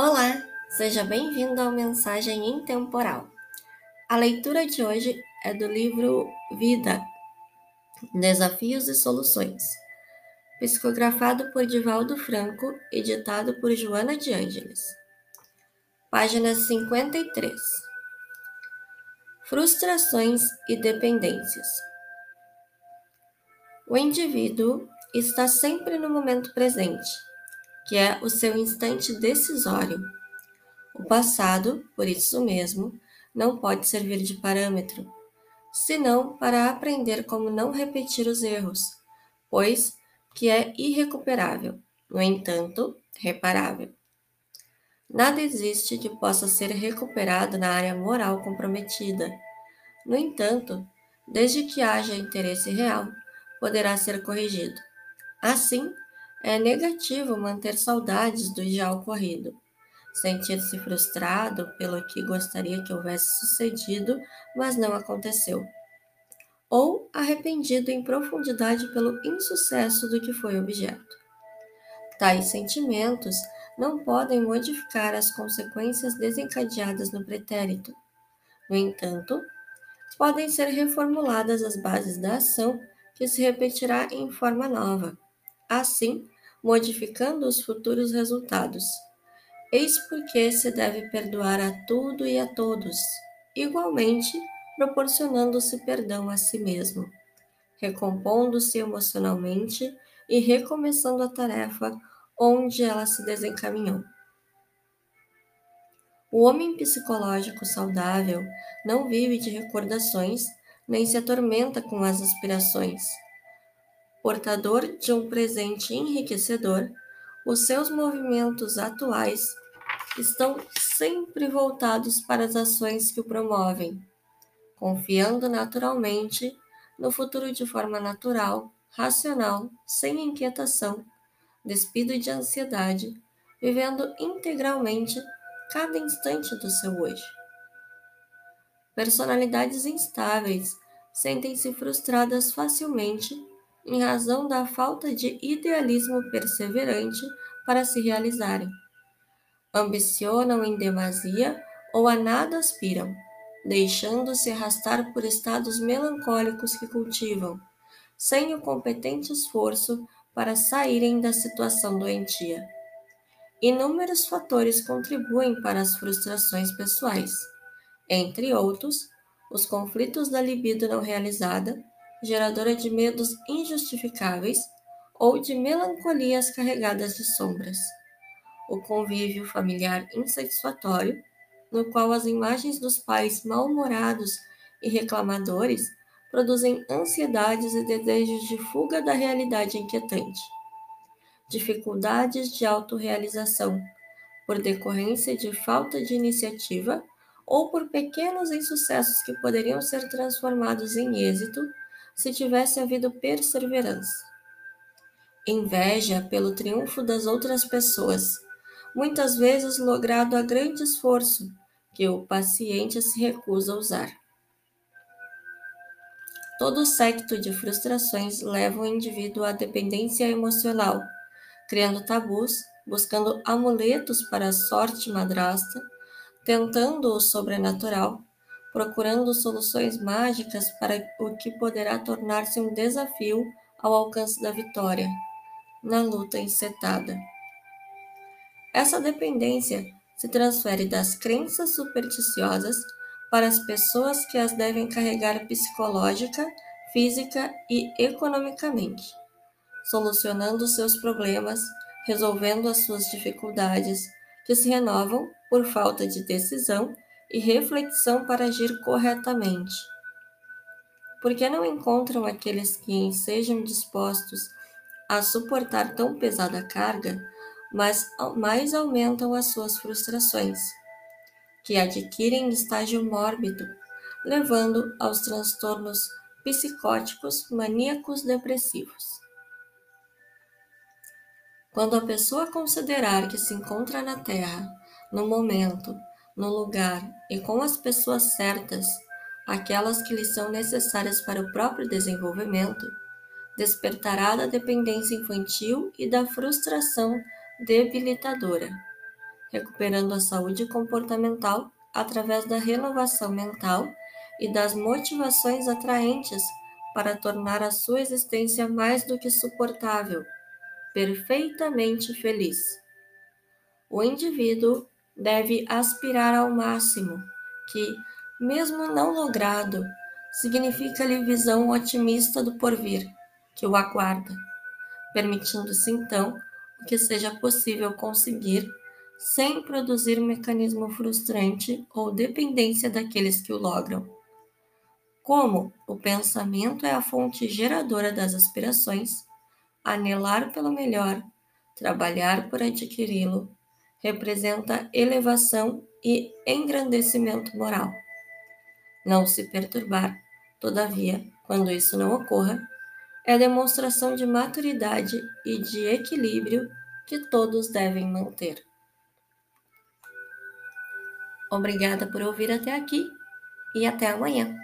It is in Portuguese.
Olá, seja bem-vindo ao Mensagem Intemporal. A leitura de hoje é do livro Vida, Desafios e Soluções, psicografado por Divaldo Franco e ditado por Joana de Ângeles. Página 53. Frustrações e dependências. O indivíduo está sempre no momento presente que é o seu instante decisório. O passado, por isso mesmo, não pode servir de parâmetro, senão para aprender como não repetir os erros, pois que é irrecuperável, no entanto, reparável. Nada existe que possa ser recuperado na área moral comprometida. No entanto, desde que haja interesse real, poderá ser corrigido. Assim, é negativo manter saudades do já ocorrido, sentir-se frustrado pelo que gostaria que houvesse sucedido, mas não aconteceu, ou arrependido em profundidade pelo insucesso do que foi objeto. Tais sentimentos não podem modificar as consequências desencadeadas no pretérito. No entanto, podem ser reformuladas as bases da ação que se repetirá em forma nova assim modificando os futuros resultados. Eis porque se deve perdoar a tudo e a todos, igualmente proporcionando-se perdão a si mesmo, recompondo-se emocionalmente e recomeçando a tarefa onde ela se desencaminhou. O homem psicológico saudável não vive de recordações nem se atormenta com as aspirações portador de um presente enriquecedor, os seus movimentos atuais estão sempre voltados para as ações que o promovem, confiando naturalmente no futuro de forma natural, racional, sem inquietação, despido de ansiedade, vivendo integralmente cada instante do seu hoje. Personalidades instáveis sentem-se frustradas facilmente em razão da falta de idealismo perseverante para se realizarem. Ambicionam em demasia ou a nada aspiram, deixando-se arrastar por estados melancólicos que cultivam, sem o competente esforço para saírem da situação doentia. Inúmeros fatores contribuem para as frustrações pessoais, entre outros, os conflitos da libido não realizada, geradora de medos injustificáveis ou de melancolias carregadas de sombras. O convívio familiar insatisfatório, no qual as imagens dos pais mal-humorados e reclamadores produzem ansiedades e desejos de fuga da realidade inquietante. Dificuldades de autorrealização, por decorrência de falta de iniciativa ou por pequenos insucessos que poderiam ser transformados em êxito se tivesse havido perseverança. Inveja pelo triunfo das outras pessoas, muitas vezes logrado a grande esforço que o paciente se recusa a usar. Todo secto de frustrações leva o indivíduo à dependência emocional, criando tabus, buscando amuletos para a sorte madrasta, tentando o sobrenatural, procurando soluções mágicas para o que poderá tornar-se um desafio ao alcance da vitória, na luta encetada. Essa dependência se transfere das crenças supersticiosas para as pessoas que as devem carregar psicológica, física e economicamente, solucionando seus problemas, resolvendo as suas dificuldades, que se renovam por falta de decisão e reflexão para agir corretamente. Por que não encontram aqueles que sejam dispostos a suportar tão pesada carga, mas mais aumentam as suas frustrações, que adquirem estágio mórbido, levando aos transtornos psicóticos maníacos depressivos. Quando a pessoa considerar que se encontra na Terra, no momento, no lugar e com as pessoas certas, aquelas que lhe são necessárias para o próprio desenvolvimento, despertará da dependência infantil e da frustração debilitadora. recuperando a saúde comportamental através da renovação mental e das motivações atraentes para tornar a sua existência mais do que suportável, perfeitamente feliz. O indivíduo deve aspirar ao máximo, que, mesmo não logrado, significa-lhe visão otimista do porvir que o aguarda, permitindo-se então o que seja possível conseguir sem produzir mecanismo frustrante ou dependência daqueles que o logram. Como o pensamento é a fonte geradora das aspirações, anelar pelo melhor, trabalhar por adquiri-lo, representa elevação e engrandecimento moral. Não se perturbar, todavia, quando isso não ocorra, é demonstração de maturidade e de equilíbrio que todos devem manter. Obrigada por ouvir até aqui e até amanhã.